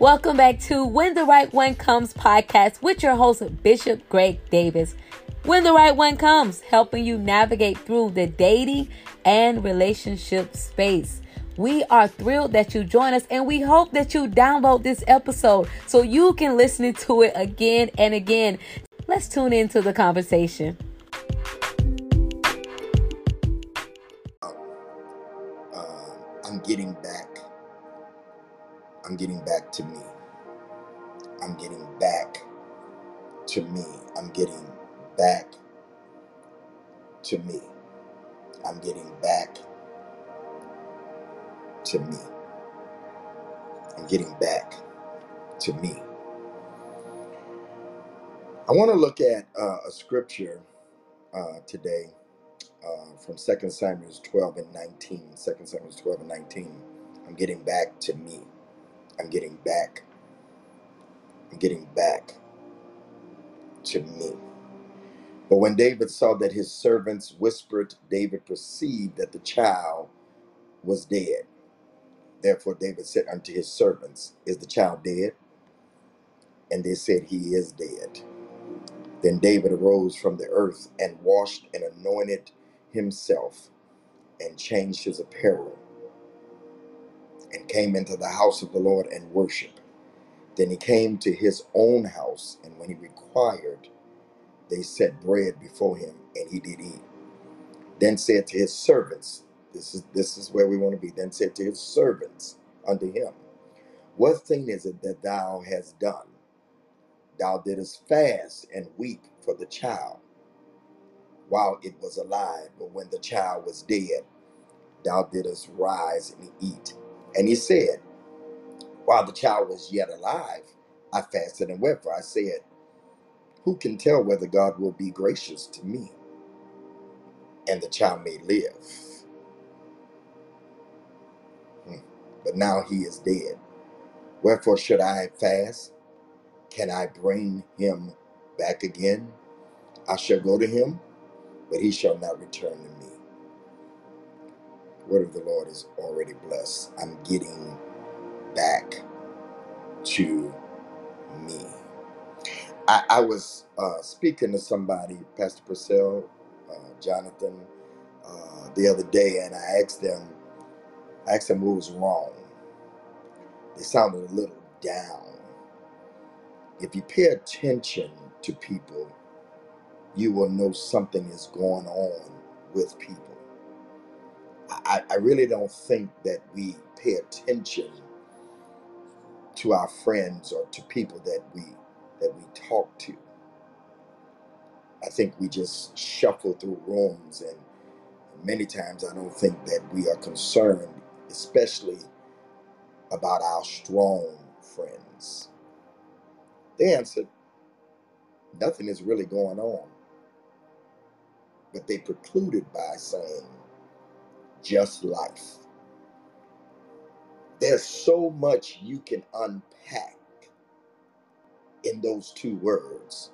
Welcome back to When the Right One Comes podcast with your host, Bishop Greg Davis. When the Right One Comes, helping you navigate through the dating and relationship space. We are thrilled that you join us and we hope that you download this episode so you can listen to it again and again. Let's tune into the conversation. Uh, I'm getting back. I'm getting back to me. I'm getting back to me. I'm getting back to me. I'm getting back to me. I'm getting back to me. I want to look at uh, a scripture uh, today uh, from 2 Samuel 12 and 19. 2 Samuel 12 and 19. I'm getting back to me. I'm getting back. I'm getting back to me. But when David saw that his servants whispered, David perceived that the child was dead. Therefore, David said unto his servants, Is the child dead? And they said, He is dead. Then David arose from the earth and washed and anointed himself and changed his apparel and came into the house of the Lord and worshiped. Then he came to his own house, and when he required, they set bread before him, and he did eat. Then said to his servants, This is this is where we want to be. Then said to his servants unto him, What thing is it that thou hast done? Thou didst fast and weep for the child while it was alive, but when the child was dead, thou didst rise and eat. And he said, While the child was yet alive, I fasted and wept, for I said, Who can tell whether God will be gracious to me and the child may live? Hmm. But now he is dead. Wherefore should I fast? Can I bring him back again? I shall go to him, but he shall not return to me. Word of the Lord is already blessed. I'm getting back to me. I, I was uh, speaking to somebody, Pastor Purcell, uh, Jonathan, uh, the other day, and I asked them, I asked them what was wrong. They sounded a little down. If you pay attention to people, you will know something is going on with people. I, I really don't think that we pay attention to our friends or to people that we that we talk to. I think we just shuffle through rooms and many times I don't think that we are concerned, especially about our strong friends. They answered, nothing is really going on. But they precluded by saying, just life. There's so much you can unpack in those two words,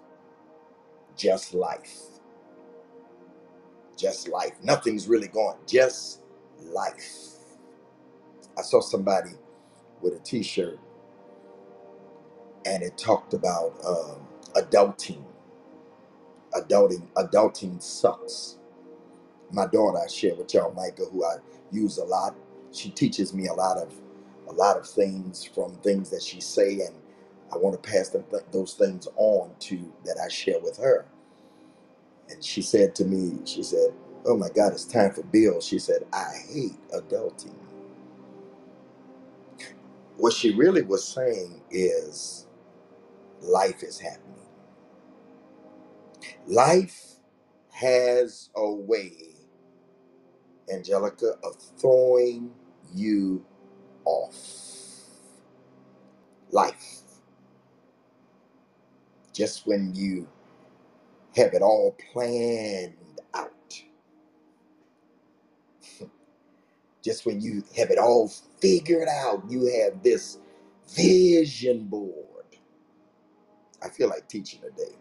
just life. Just life. Nothing's really going, just life. I saw somebody with a t shirt and it talked about um, adulting. Adulting, adulting sucks. My daughter, I share with y'all, Micah, who I use a lot. She teaches me a lot of a lot of things from things that she say, and I want to pass those things on to that I share with her. And she said to me, she said, "Oh my God, it's time for Bill." She said, "I hate adulting." What she really was saying is, life is happening. Life has a way, Angelica, of throwing you off. Life. Just when you have it all planned out, just when you have it all figured out, you have this vision board. I feel like teaching today.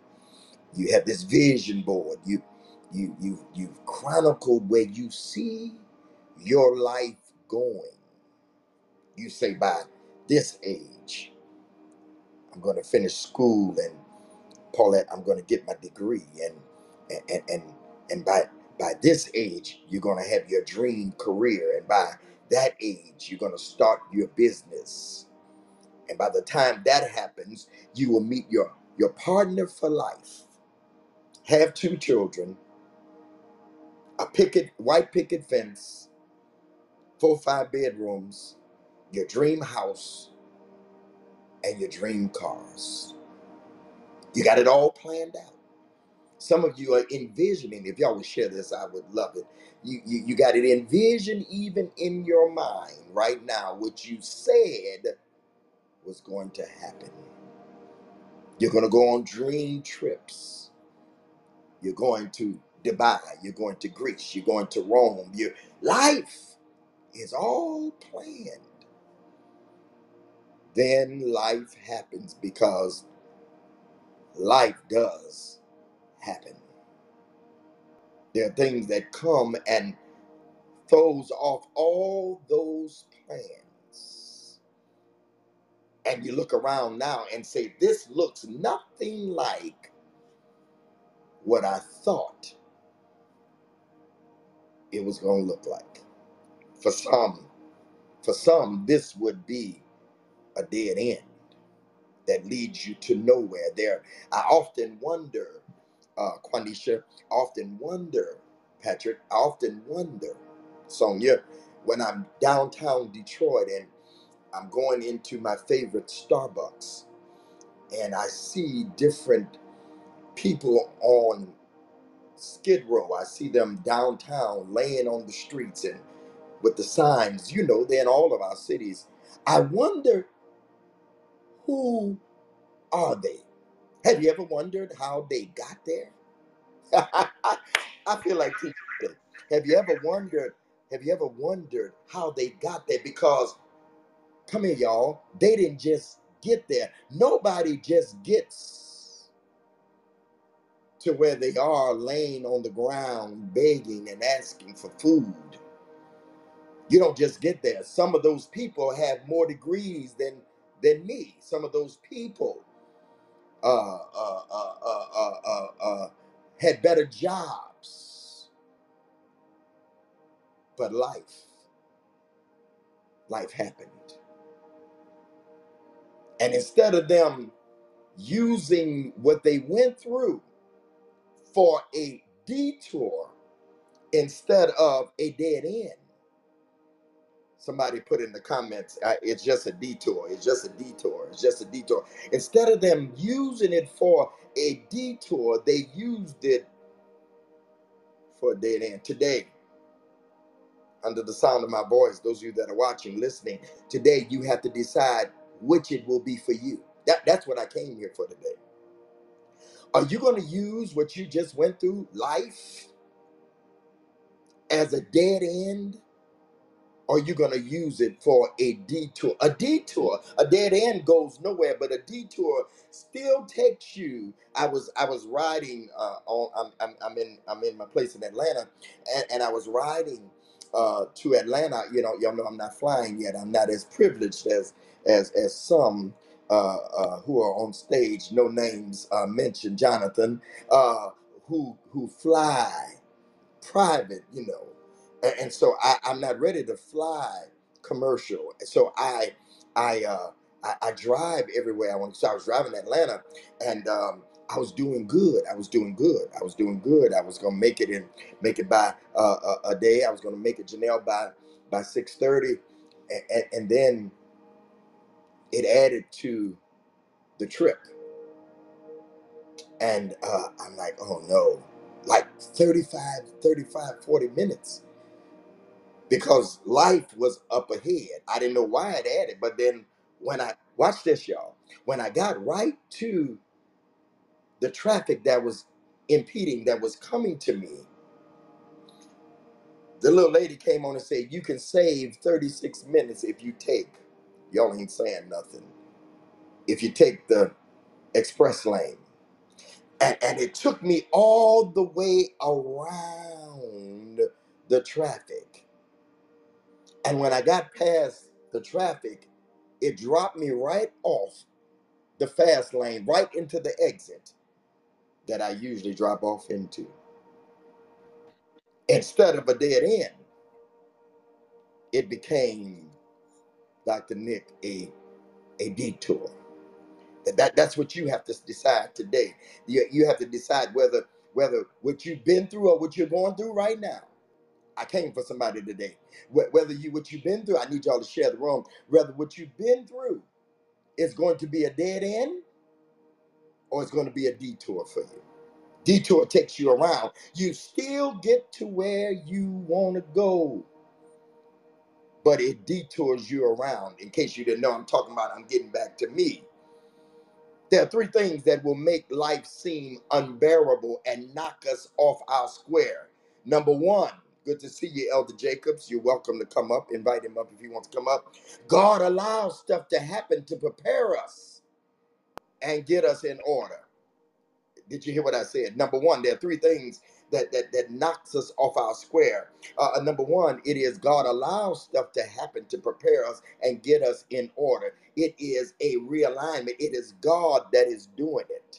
You have this vision board. You you you you've chronicled where you see your life going. You say by this age, I'm going to finish school and Paulette, I'm going to get my degree and and and and by by this age you're going to have your dream career. And by that age you're going to start your business. And by the time that happens you will meet your your partner for life. Have two children a picket white picket fence four five bedrooms your dream house and your dream cars you got it all planned out Some of you are envisioning, if y'all would share this, I would love it. You, you, you got it envisioned even in your mind right now, what you said was going to happen. You're going to go on dream trips. You're going to Dubai. You're going to Greece. You're going to Rome. Your life is all planned. Then life happens because life does happen. There are things that come and throws off all those plans. And you look around now and say, this looks nothing like what I thought it was going to look like. For some, for some, this would be a dead end that leads you to nowhere. There, I often wonder, uh, Quanisha, often wonder, Patrick, I often wonder, Sonia, when I'm downtown Detroit and I'm going into my favorite Starbucks and I see different people on Skid Row. I see them downtown laying on the streets and with the signs, you know, they're in all of our cities. I wonder who are they? Have you ever wondered how they got there? I feel like teaching. Have you ever wondered? Have you ever wondered how they got there? Because come here, y'all. They didn't just get there. Nobody just gets to where they are laying on the ground begging and asking for food. You don't just get there. Some of those people have more degrees than than me. Some of those people uh, uh, uh, uh, uh, uh, uh, had better jobs, but life, life happened, and instead of them using what they went through for a detour instead of a dead end. Somebody put in the comments, it's just a detour. It's just a detour. It's just a detour. Instead of them using it for a detour, they used it for a dead end. Today, under the sound of my voice, those of you that are watching, listening, today you have to decide which it will be for you. That, that's what I came here for today. Are you going to use what you just went through, life, as a dead end? Or are you going to use it for a detour? A detour, a dead end goes nowhere, but a detour still takes you. I was I was riding uh, on. I'm, I'm I'm in I'm in my place in Atlanta, and, and I was riding uh, to Atlanta. You know, y'all know I'm not flying yet. I'm not as privileged as as as some uh, uh, who are on stage. No names uh, mentioned. Jonathan, uh, who who fly private, you know. And, and so I, I'm not ready to fly commercial. So I I uh I, I drive everywhere I want. So I was driving Atlanta and um I was doing good. I was doing good. I was doing good. I was gonna make it in, make it by uh, a, a day. I was gonna make it Janelle by by six thirty, and, and, and then it added to the trip. And uh, I'm like, oh no, like 35, 35, 40 minutes because life was up ahead. I didn't know why it added, but then when I watch this, y'all, when I got right to the traffic that was impeding, that was coming to me, the little lady came on and said, You can save 36 minutes if you take, y'all ain't saying nothing, if you take the express lane. And, and it took me all the way around the traffic. And when I got past the traffic, it dropped me right off the fast lane right into the exit that I usually drop off into. Instead of a dead end, it became, Dr. Nick, a, a detour. That, that- that's what you have to decide today. You, you have to decide whether whether what you've been through or what you're going through right now. I came for somebody today. Wh- Whether you what you've been through, I need y'all to share the room. Whether what you've been through is going to be a dead end or it's going to be a detour for you. Detour takes you around. You still get to where you want to go, but it detours you around. In case you didn't know, I'm talking about I'm getting back to me. There are three things that will make life seem unbearable and knock us off our square. Number one, good to see you, Elder Jacobs. You're welcome to come up. Invite him up if he wants to come up. God allows stuff to happen to prepare us and get us in order. Did you hear what I said? Number one, there are three things that that, that knocks us off our square. Uh, uh, number one, it is God allows stuff to happen to prepare us and get us in order. It is a realignment. It is God that is doing it.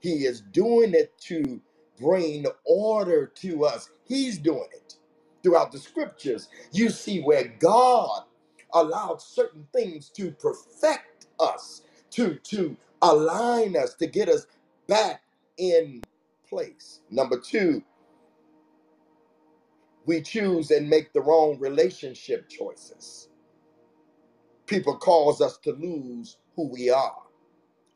He is doing it to bring order to us. He's doing it. Throughout the scriptures, you see where God allowed certain things to perfect us, to, to align us, to get us back in place. Number two, we choose and make the wrong relationship choices. People cause us to lose who we are.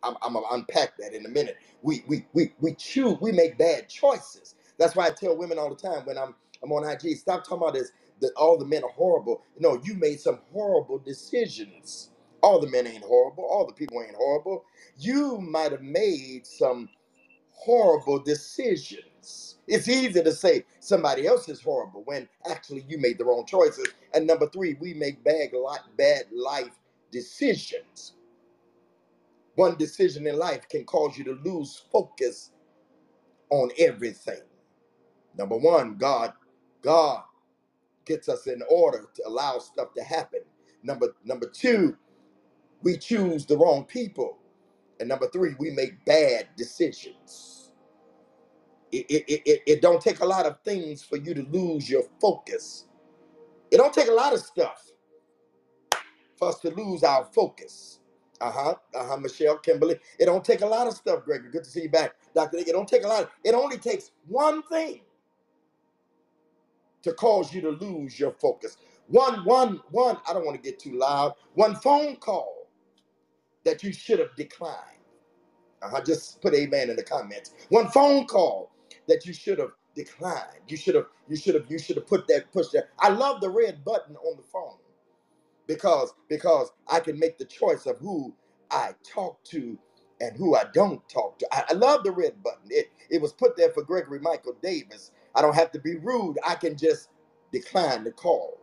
I'm, I'm gonna unpack that in a minute. We we we we choose. We make bad choices. That's why I tell women all the time when I'm I'm on IG. Stop talking about this. That all the men are horrible. No, you made some horrible decisions. All the men ain't horrible. All the people ain't horrible. You might have made some horrible decisions. It's easy to say somebody else is horrible when actually you made the wrong choices. And number three, we make bad bad life decisions one decision in life can cause you to lose focus on everything. Number one, God, God gets us in order to allow stuff to happen. Number number two, we choose the wrong people. And number three, we make bad decisions. It, it, it, it don't take a lot of things for you to lose your focus. It don't take a lot of stuff for us to lose our focus. Uh huh. Uh huh. Michelle, Kimberly. It don't take a lot of stuff, Gregory. Good to see you back. Nick. It don't take a lot. It only takes one thing to cause you to lose your focus. One, one, one. I don't want to get too loud. One phone call that you should have declined. Uh huh. Just put amen in the comments. One phone call that you should have declined. You should have. You should have. You should have put that. Push that. I love the red button on the phone because because I can make the choice of who I talk to and who I don't talk to. I, I love the red button. It it was put there for Gregory Michael Davis. I don't have to be rude. I can just decline the call.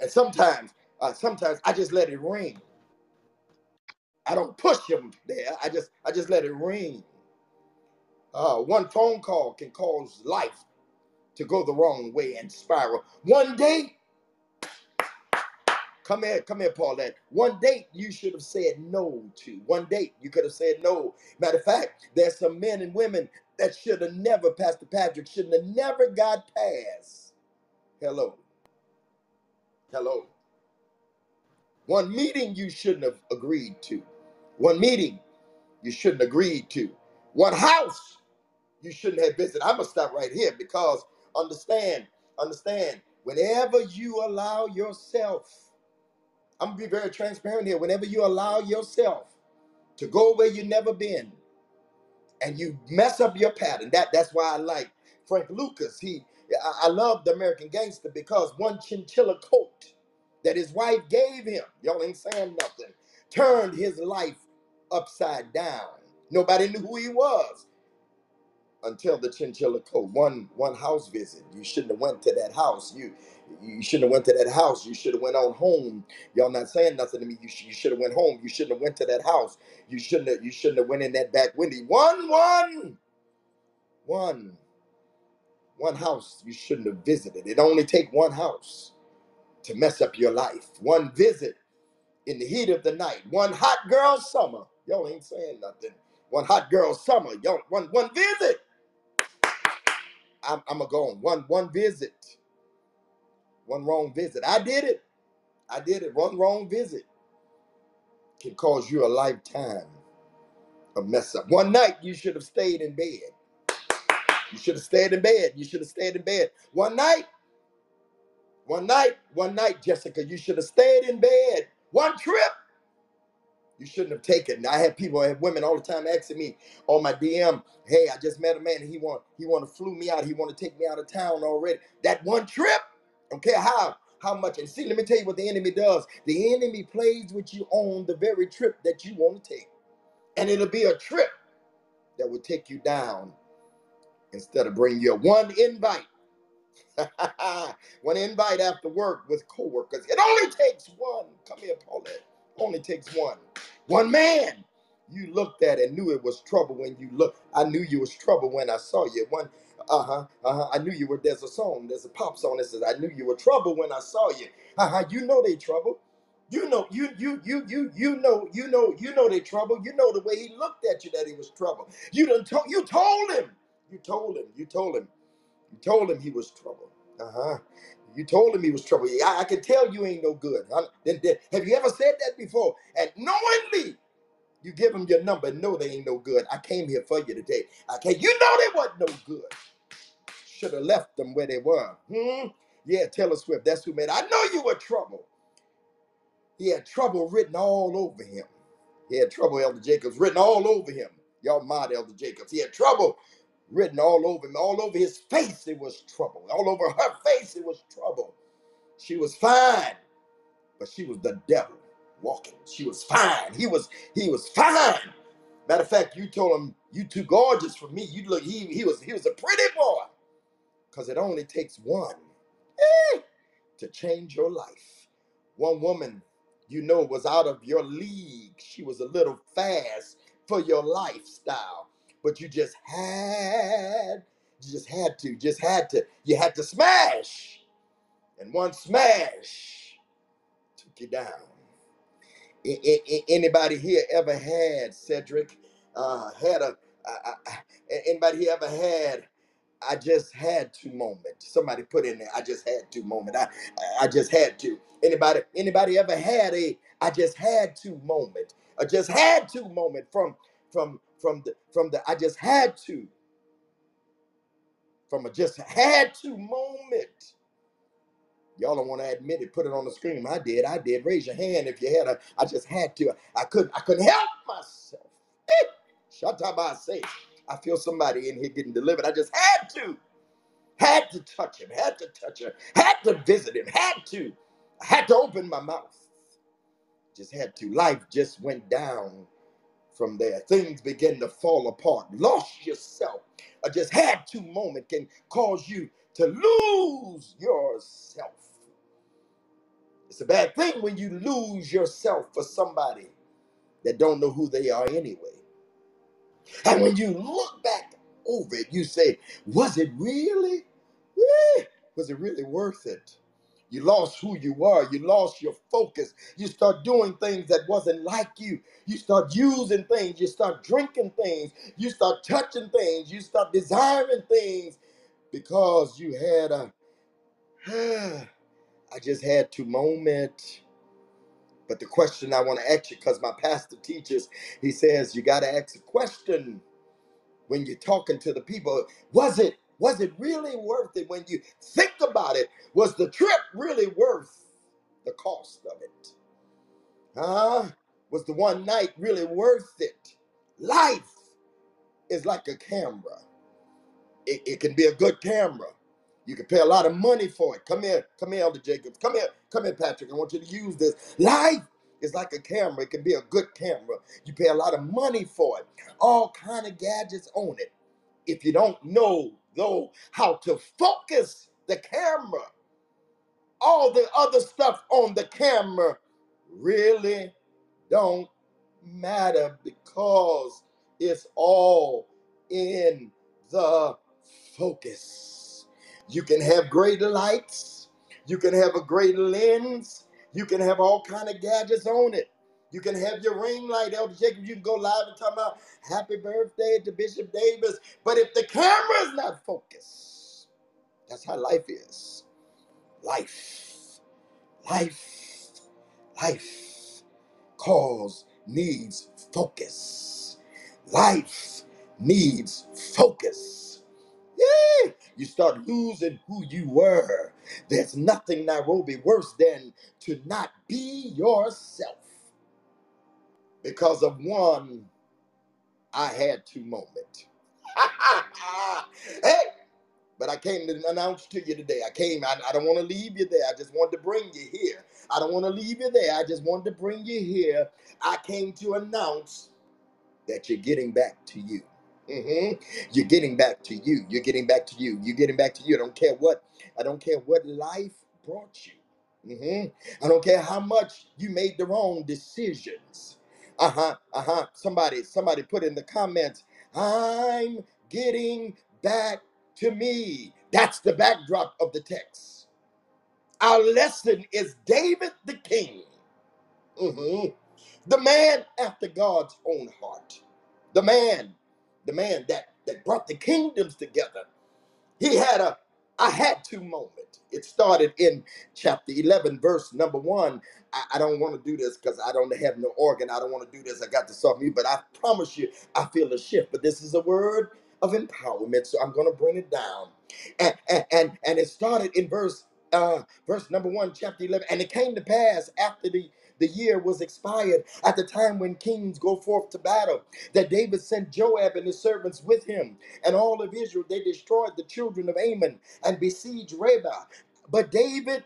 And sometimes uh, sometimes I just let it ring. I don't push him there. I just I just let it ring. Uh, one phone call can cause life to go the wrong way and spiral. One day Come here, come here, Paulette. One date you should have said no to. One date you could have said no. Matter of fact, there's some men and women that should have never, Pastor Patrick, shouldn't have never got past. Hello, hello. One meeting you shouldn't have agreed to. One meeting you shouldn't have agreed to. One house you shouldn't have visited. I'm gonna stop right here because understand, understand. Whenever you allow yourself I'm gonna be very transparent here. Whenever you allow yourself to go where you've never been and you mess up your pattern, that that's why I like Frank Lucas. He I, I love the American Gangster because one chinchilla coat that his wife gave him, y'all ain't saying nothing, turned his life upside down. Nobody knew who he was until the chinchilla coat. One one house visit. You shouldn't have went to that house. You you shouldn't have went to that house. You should have went on home. Y'all not saying nothing to me. You, sh- you should have went home. You shouldn't have went to that house. You shouldn't have, you shouldn't have went in that back window. One one one one house you shouldn't have visited. It only take one house to mess up your life. One visit in the heat of the night. One hot girl summer. Y'all ain't saying nothing. One hot girl summer. Y'all one one visit. I'm, I'm gonna go on one one visit. One wrong visit. I did it. I did it. One wrong visit can cause you a lifetime of mess up. One night you should have stayed in bed. You should have stayed in bed. You should have stayed in bed. One night, one night, one night, Jessica, you should have stayed in bed. One trip you shouldn't have taken. I had people, I had women all the time asking me on my DM, "Hey, I just met a man. He want he want to flew me out. He want to take me out of town already. That one trip, care how how much. And see, let me tell you what the enemy does. The enemy plays with you on the very trip that you want to take, and it'll be a trip that will take you down instead of bring you one invite. one invite after work with coworkers. It only takes one. Come here, Paulette. Only takes one. One man. You looked at and knew it was trouble when you looked. I knew you was trouble when I saw you. One, uh huh, uh huh. I knew you were. There's a song. There's a pop song that says, "I knew you were trouble when I saw you." Uh huh. You know they trouble. You know, you you you you you know, you know, you know they trouble. You know the way he looked at you that he was trouble. You done told you told him. You told him. You told him. You told him he was trouble. Uh huh. You told him he was trouble. I, I can tell you ain't no good. Huh? Then, then, have you ever said that before? And knowingly, you give them your number. No, they ain't no good. I came here for you today. Okay, you know they wasn't no good. Should have left them where they were. Hmm? Yeah, Taylor Swift. That's who made. it. I know you were trouble. He had trouble written all over him. He had trouble, Elder Jacobs, written all over him. Y'all mod Elder Jacobs. He had trouble written all over him, all over his face. It was trouble. All over her face, it was trouble. She was fine, but she was the devil walking. She was fine. He was he was fine. Matter of fact, you told him you too gorgeous for me. You look he he was he was a pretty boy. Cause it only takes one eh, to change your life. One woman you know was out of your league. She was a little fast for your lifestyle, but you just had you just had to just had to you had to smash, and one smash took you down. Anybody here ever had Cedric? Uh, had a, a, a, a- anybody here ever had? I just had to moment. Somebody put in there. I just had to moment. I I I just had to. Anybody anybody ever had a I just had to moment? I just had to moment from from from the from the I just had to from a just had to moment. Y'all don't want to admit it. Put it on the screen. I did. I did. Raise your hand if you had a. I just had to. I couldn't. I couldn't help myself. Eh, Shut up! I say. I feel somebody in here getting delivered. I just had to. Had to touch him. Had to touch her. Had to visit him. Had to. I had to open my mouth. Just had to. Life just went down from there. Things begin to fall apart. Lost yourself. I just had to moment can cause you to lose yourself. It's a bad thing when you lose yourself for somebody that don't know who they are anyway. And when you look back over it, you say, was it really? Eh, Was it really worth it? You lost who you were. You lost your focus. You start doing things that wasn't like you. You start using things. You start drinking things. You start touching things. You start desiring things because you had a, I just had to moment. But the question I want to ask you, because my pastor teaches, he says you got to ask a question when you're talking to the people. Was it was it really worth it? When you think about it, was the trip really worth the cost of it? Huh? Was the one night really worth it? Life is like a camera. It, it can be a good camera. You can pay a lot of money for it. Come here, come here, Elder Jacobs. Come here, come here, Patrick. I want you to use this. Life is like a camera. It can be a good camera. You pay a lot of money for it. All kind of gadgets on it. If you don't know though how to focus the camera, all the other stuff on the camera really don't matter because it's all in the focus. You can have great lights, you can have a great lens, you can have all kind of gadgets on it. You can have your ring light, Elder Jacob. You can go live and talk about happy birthday to Bishop Davis. But if the camera is not focused, that's how life is. Life, life, life calls needs focus. Life needs focus. Yeah, you start losing who you were. There's nothing, Nairobi, worse than to not be yourself because of one I had to moment. hey, but I came to announce to you today. I came, I, I don't want to leave you there. I just wanted to bring you here. I don't want to leave you there. I just wanted to bring you here. I came to announce that you're getting back to you. hmm You're getting back to you. You're getting back to you. You're getting back to you. I don't care what. I don't care what life brought you. hmm I don't care how much you made the wrong decisions. Uh huh. Uh huh. Somebody, somebody put in the comments. I'm getting back to me. That's the backdrop of the text. Our lesson is David the king. Mhm. The man after God's own heart. The man, the man that, that brought the kingdoms together. He had a I had to moment. It started in chapter 11, verse number one. I, I don't want to do this because I don't have no organ. I don't want to do this. I got to solve me, but I promise you, I feel a shift. But this is a word of empowerment, so I'm going to bring it down. And and and, and it started in verse uh verse number one, chapter 11. And it came to pass after the the year was expired at the time when kings go forth to battle that David sent Joab and his servants with him and all of Israel. They destroyed the children of Ammon and besieged Rabbah. But David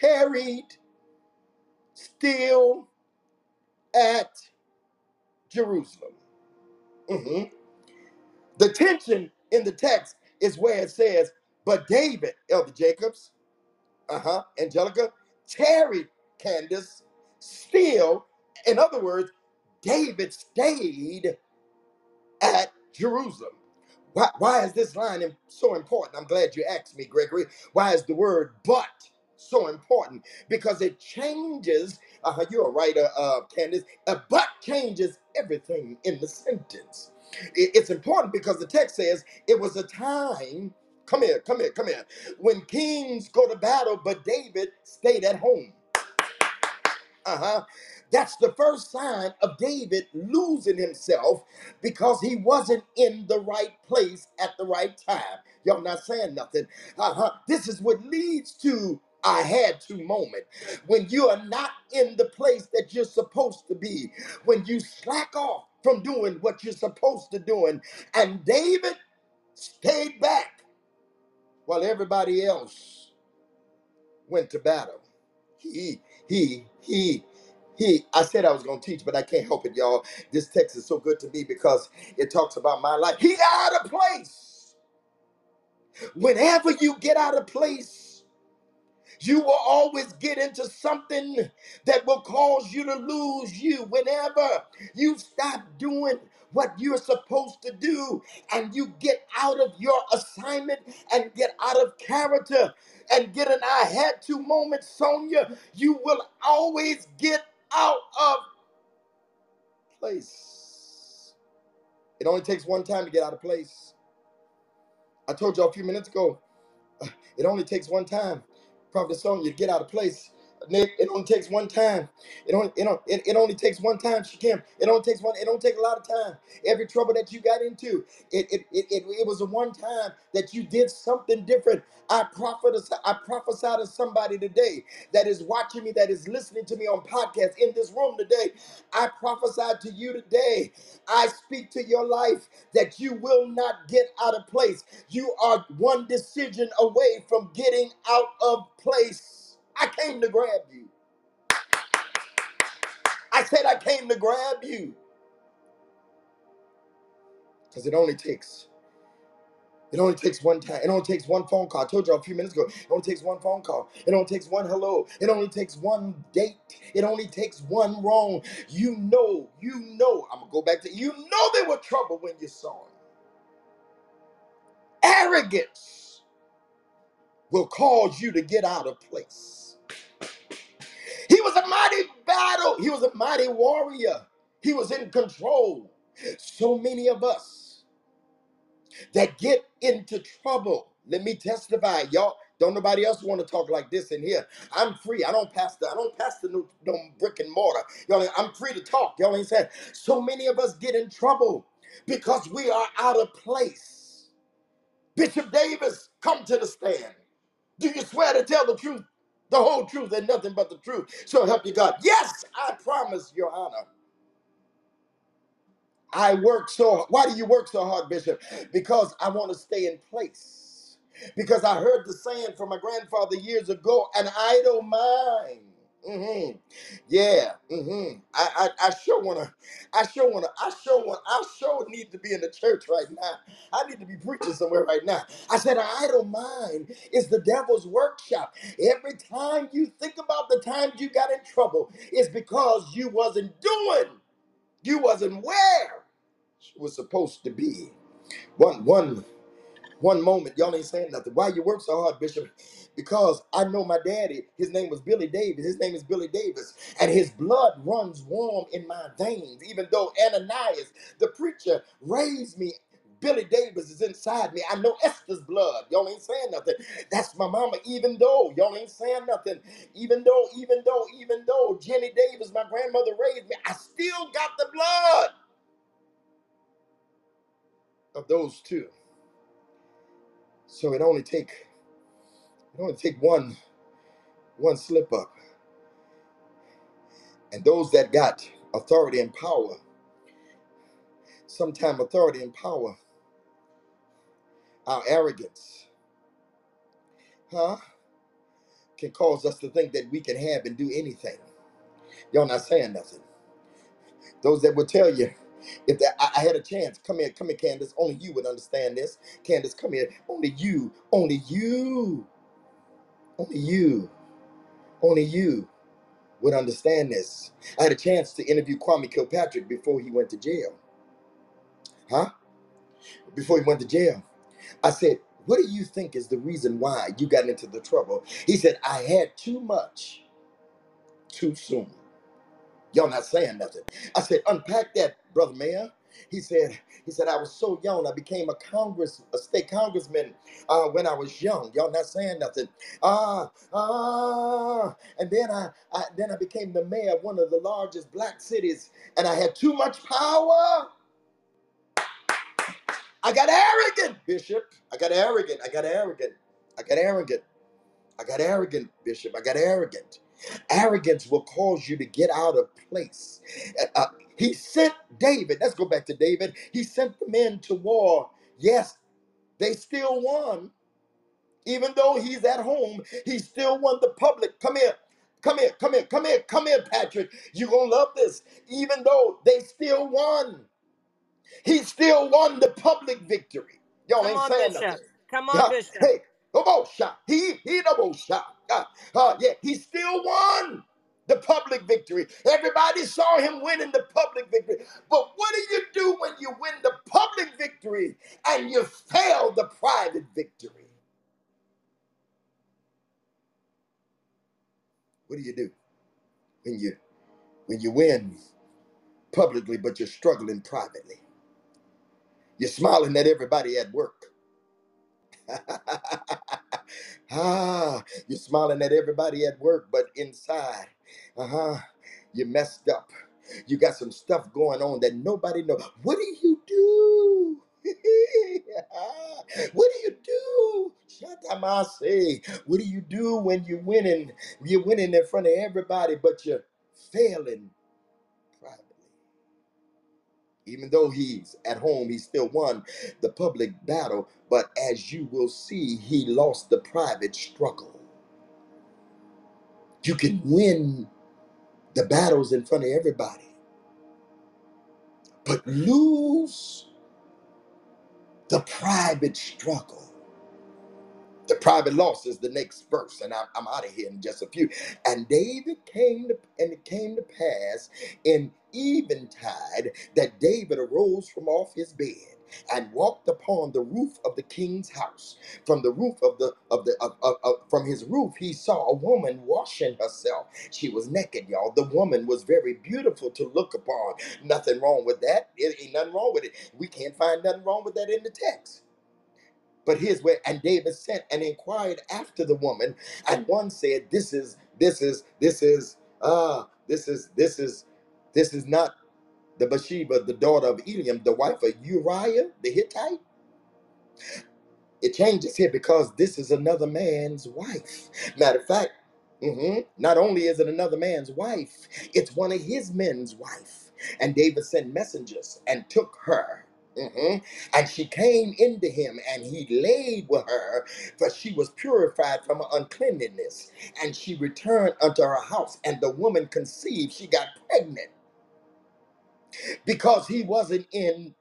tarried still at Jerusalem. Mhm. The tension in the text is where it says, But David, Elder Jacobs, uh huh, Angelica, tarried, Candace, still. In other words, David stayed at Jerusalem. Why, why is this line so important? I'm glad you asked me, Gregory. Why is the word but so important? Because it changes, uh, you're a writer, uh, Candace, a but changes everything in the sentence. It- it's important because the text says it was a time, come here, come here, come here, when kings go to battle, but David stayed at home. Uh-huh. That's the first sign of David losing himself because he wasn't in the right place at the right time. Y'all not saying nothing. Uh-huh. This is what leads to I had to moment. When you are not in the place that you're supposed to be, when you slack off from doing what you're supposed to doing. And David stayed back while everybody else went to battle. He, he, he. I said I was going to teach, but I can't help it, y'all. This text is so good to me because it talks about my life. He out of place. Whenever you get out of place, you will always get into something that will cause you to lose you. Whenever you stop doing what you're supposed to do and you get out of your assignment and get out of character and get an I had to moment, Sonia, you will always get out of place. It only takes one time to get out of place. I told you a few minutes ago, it only takes one time. Prophet Sonya to get out of place. Nick, it only takes one time. It only it, don't- it, it only takes one time, Shakim. It only takes one, it don't take a lot of time. Every trouble that you got into, it it, it, it, it was a one time that you did something different. I prophesy, I prophesy to somebody today that is watching me, that is listening to me on podcast in this room today. I prophesy to you today. I speak to your life that you will not get out of place. You are one decision away from getting out of place. I came to grab you. I said I came to grab you because it only takes it only takes one time. It only takes one phone call. I told you a few minutes ago. It only takes one phone call. It only takes one hello. It only takes one date. It only takes one wrong. You know, you know. I'm gonna go back to you know they were trouble when you saw them. Arrogance will cause you to get out of place. He was a mighty battle he was a mighty warrior. He was in control. So many of us that get into trouble. Let me testify, y'all. Don't nobody else want to talk like this in here. I'm free. I don't pastor. I don't pastor no, no brick and mortar. Y'all, I'm free to talk. Y'all ain't saying. So many of us get in trouble because we are out of place. Bishop Davis, come to the stand. Do you swear to tell the truth, the whole truth, and nothing but the truth? So help you God. Yes, I promise, Your Honor. I work so why do you work so hard, Bishop? Because I want to stay in place. Because I heard the saying from my grandfather years ago, an idle mind. Hmm Yeah. hmm I, I I sure wanna, I sure wanna, I sure want, I sure need to be in the church right now. I need to be preaching somewhere right now. I said, an idle mind is the devil's workshop. Every time you think about the times you got in trouble, it's because you wasn't doing, you wasn't where you was supposed to be. One one one moment, y'all ain't saying nothing. Why you work so hard, Bishop? Because I know my daddy, his name was Billy Davis. His name is Billy Davis. And his blood runs warm in my veins. Even though Ananias, the preacher, raised me. Billy Davis is inside me. I know Esther's blood. Y'all ain't saying nothing. That's my mama. Even though y'all ain't saying nothing. Even though, even though, even though Jenny Davis, my grandmother raised me, I still got the blood of those two. So it only take it only take one one slip up. And those that got authority and power, sometime authority and power, our arrogance, huh, can cause us to think that we can have and do anything. Y'all not saying nothing. Those that would tell you, if I, I had a chance, come here, come here, Candace. Only you would understand this. Candace, come here. Only you, only you, only you, only you would understand this. I had a chance to interview Kwame Kilpatrick before he went to jail. Huh? Before he went to jail. I said, What do you think is the reason why you got into the trouble? He said, I had too much too soon. Y'all not saying nothing. I said, unpack that, brother mayor. He said, he said, I was so young. I became a Congress, a state congressman uh, when I was young. Y'all not saying nothing. Ah, ah. And then I, I then I became the mayor of one of the largest black cities, and I had too much power. I got arrogant, Bishop. I got arrogant. I got arrogant. I got arrogant. I got arrogant, Bishop. I got arrogant. Arrogance will cause you to get out of place. Uh, he sent David. Let's go back to David. He sent the men to war. Yes, they still won. Even though he's at home, he still won the public. Come here. Come here, come here, come here, come here, Patrick. You're going to love this. Even though they still won. He still won the public victory. Y'all Come ain't on, saying Bishop. nothing. Come on, Yeah, Bishop. hey, double shot. He he double shot. Uh, uh, yeah, he still won the public victory. Everybody saw him winning the public victory. But what do you do when you win the public victory and you fail the private victory? What do you do when you when you win publicly but you're struggling privately? You're smiling at everybody at work. ah, you're smiling at everybody at work, but inside, uh-huh, you messed up. You got some stuff going on that nobody knows. What do you do? what do you do? Shatamase. What do you do when you're winning? You're winning in front of everybody, but you're failing privately. Even though he's at home, he still won the public battle. But as you will see, he lost the private struggle. You can win the battles in front of everybody, but lose the private struggle. The private loss is the next verse, and I'm, I'm out of here in just a few. And David came to, and it came to pass in eventide that David arose from off his bed. And walked upon the roof of the king's house. From the roof of the of the of, of, of- from his roof, he saw a woman washing herself. She was naked, y'all. The woman was very beautiful to look upon. Nothing wrong with that. It ain't nothing wrong with it. We can't find nothing wrong with that in the text. But here's where and David sent and inquired after the woman, and one said, "This is this is this is uh this is this is this is not the Bathsheba, the daughter of Eliam, the wife of Uriah the Hittite." It changes here because this is another man's wife. Matter of fact, mhm, not only is it another man's wife, it's one of his men's wife. And David sent messengers and took her. mhm, And she came into him, and he laid with her, for she was purified from her uncleanness. And she returned unto her house, and the woman conceived. She got pregnant because he wasn't in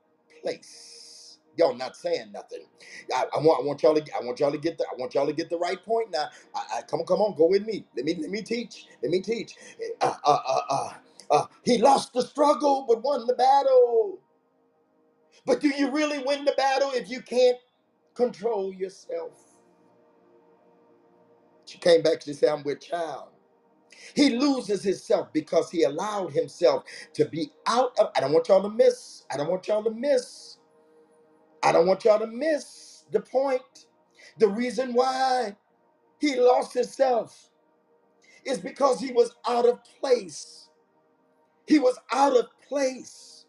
place. Y'all not saying nothing. I, I want I want y'all to I want y'all to get the I want y'all to get the right point now. I, I, come on, come on, go with me. Let me let me teach. Let me teach. Uh, uh, uh, uh, uh, he lost the struggle but won the battle. But do you really win the battle if you can't control yourself? She came back. She said, "I'm with child." He loses himself because he allowed himself to be out of. I don't want y'all to miss. I don't want y'all to miss. I don't want y'all to miss the point. The reason why he lost himself is because he was out of place. He was out of place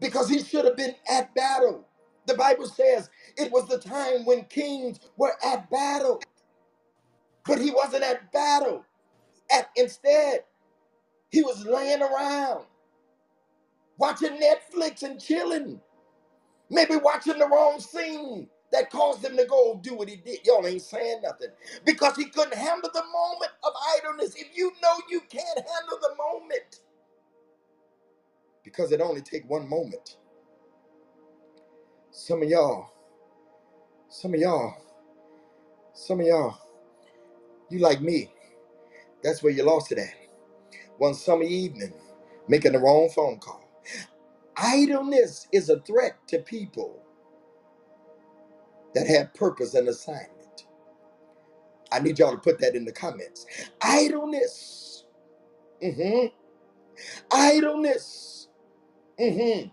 because he should have been at battle. The Bible says it was the time when kings were at battle, but he wasn't at battle. Instead, he was laying around watching Netflix and chilling. Maybe watching the wrong scene that caused him to go oh, do what he did. Y'all ain't saying nothing. Because he couldn't handle the moment of idleness. If you know you can't handle the moment, because it only take one moment. Some of y'all, some of y'all, some of y'all, you like me. That's where you lost it at. One summer evening, making the wrong phone call. Idleness is a threat to people that have purpose and assignment. I need y'all to put that in the comments. Idleness. mhm, Idleness. mhm,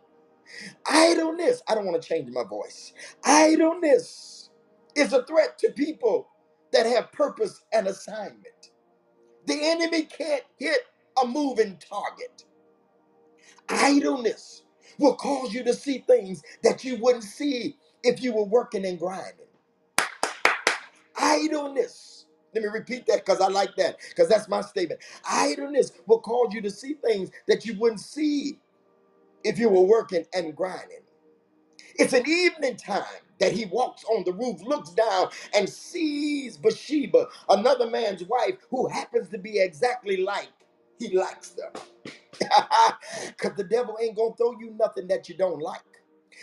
Idleness. I don't want to change my voice. Idleness is a threat to people that have purpose and assignment. The enemy can't hit a moving target. Idleness will cause you to see things that you wouldn't see if you were working and grinding. Idleness. Let me repeat that because I like that, because that's my statement. Idleness will cause you to see things that you wouldn't see if you were working and grinding. It's an evening time that he walks on the roof, looks down, and sees Bathsheba, another man's wife, who happens to be exactly like he likes them. Because the devil ain't going to throw you nothing that you don't like.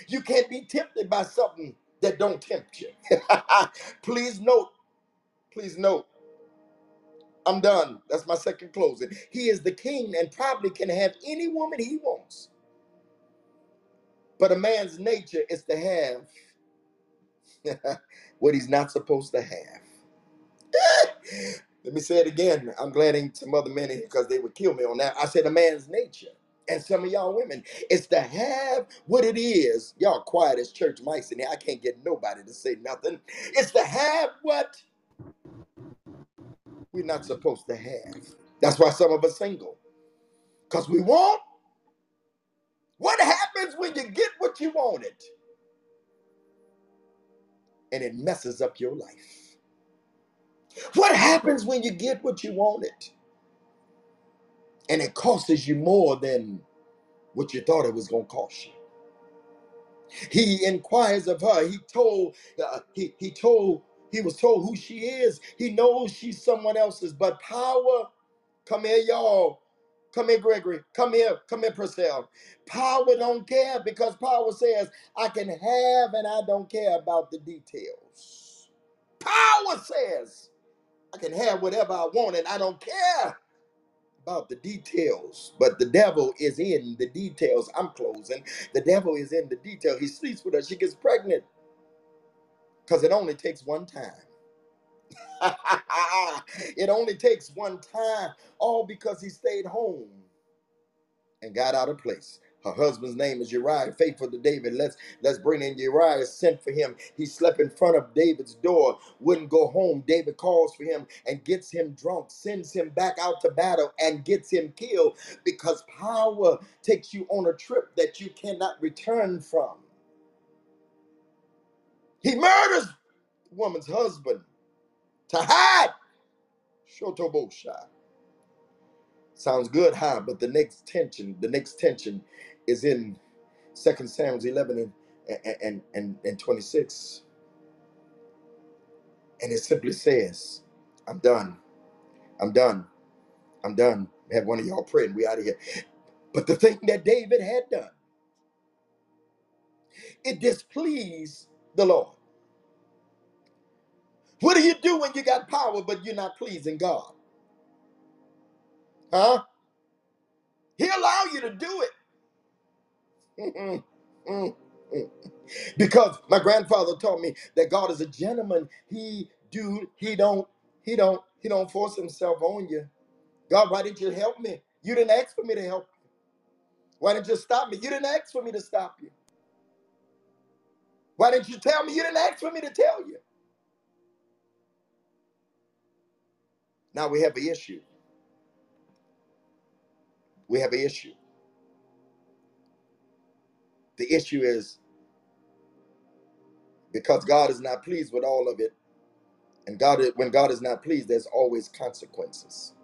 You can't be tempted by something that don't tempt you. please note, please note, I'm done. That's my second closing. He is the king and probably can have any woman he wants. But a man's nature is to have what he's not supposed to have. Let me say it again. I'm glad ain't some other men in here because they would kill me on that. I said a man's nature. And some of y'all women, it's to have what it is. Y'all quiet as church mice in here. I can't get nobody to say nothing. It's to have what we're not supposed to have. That's why some of us single. Because we want what happens when you get what you wanted and it messes up your life. What happens when you get what you wanted and it costs you more than what you thought it was going to cost you? He inquires of her. He told, uh, he, he told, he was told who she is. He knows she's someone else's, but power, come here, y'all. Come here, Gregory. Come here. Come here, Priscilla. Power don't care because power says, I can have and I don't care about the details. Power says, I can have whatever I want and I don't care about the details, but the devil is in the details. I'm closing. The devil is in the detail. He sleeps with her. She gets pregnant because it only takes one time. it only takes one time, all because he stayed home and got out of place. Her husband's name is Uriah, faithful to David. Let's let's bring in Uriah. Sent for him. He slept in front of David's door, wouldn't go home. David calls for him and gets him drunk, sends him back out to battle, and gets him killed because power takes you on a trip that you cannot return from. He murders the woman's husband to hide. Shotobosha. Sounds good, huh? But the next tension, the next tension is in Second Samuel 11 and, and, and, and 26. And it simply says, I'm done. I'm done. I'm done. Have one of y'all pray and we out of here. But the thing that David had done, it displeased the Lord. What do you do when you got power but you're not pleasing God? Huh? He allow you to do it. Because my grandfather taught me that God is a gentleman. He do he don't he don't he don't force himself on you. God, why didn't you help me? You didn't ask for me to help you. Why didn't you stop me? You didn't ask for me to stop you. Why didn't you tell me? You didn't ask for me to tell you. Now we have an issue. We have an issue. The issue is because God is not pleased with all of it, and God, when God is not pleased, there's always consequences.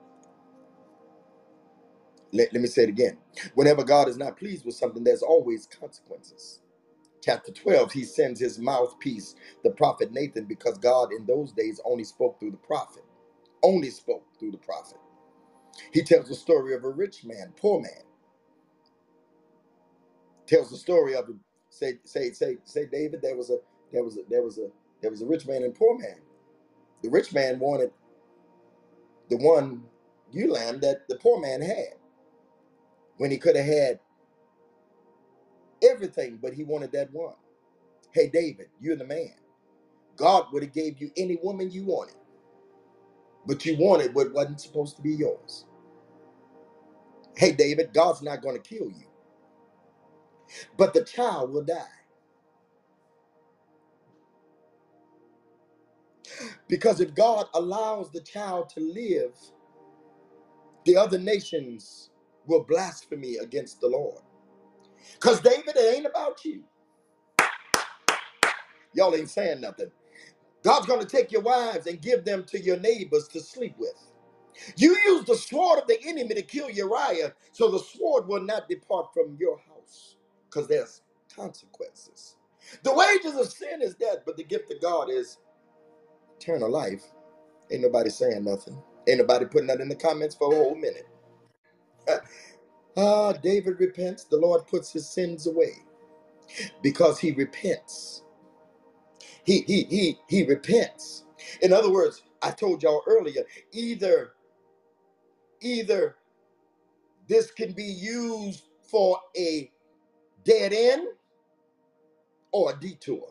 Let, let me say it again. Whenever God is not pleased with something, there's always consequences. Chapter 12, he sends his mouthpiece, the prophet Nathan, because God in those days only spoke through the prophet. Only spoke through the prophet. He tells the story of a rich man, poor man. Tells the story of say say say say David. There was a there was a there was a there was a rich man and poor man. The rich man wanted the one ewe lamb that the poor man had when he could have had everything, but he wanted that one. Hey, David, you're the man. God would have gave you any woman you wanted, but you wanted what wasn't supposed to be yours. Hey, David, God's not going to kill you, but the child will die. Because if God allows the child to live, the other nations will blaspheme against the Lord. Because David, it ain't about you. Y'all ain't saying nothing. God's going to take your wives and give them to your neighbors to sleep with. You used the sword of the enemy to kill Uriah, so the sword will not depart from your house because there's consequences. The wages of sin is death, but the gift of God is eternal life. Ain't nobody saying nothing. Ain't nobody putting that in the comments for a whole minute. Ah, David repents. The Lord puts his sins away because he repents. He he he he repents. In other words, I told y'all earlier, either either this can be used for a dead end or a detour.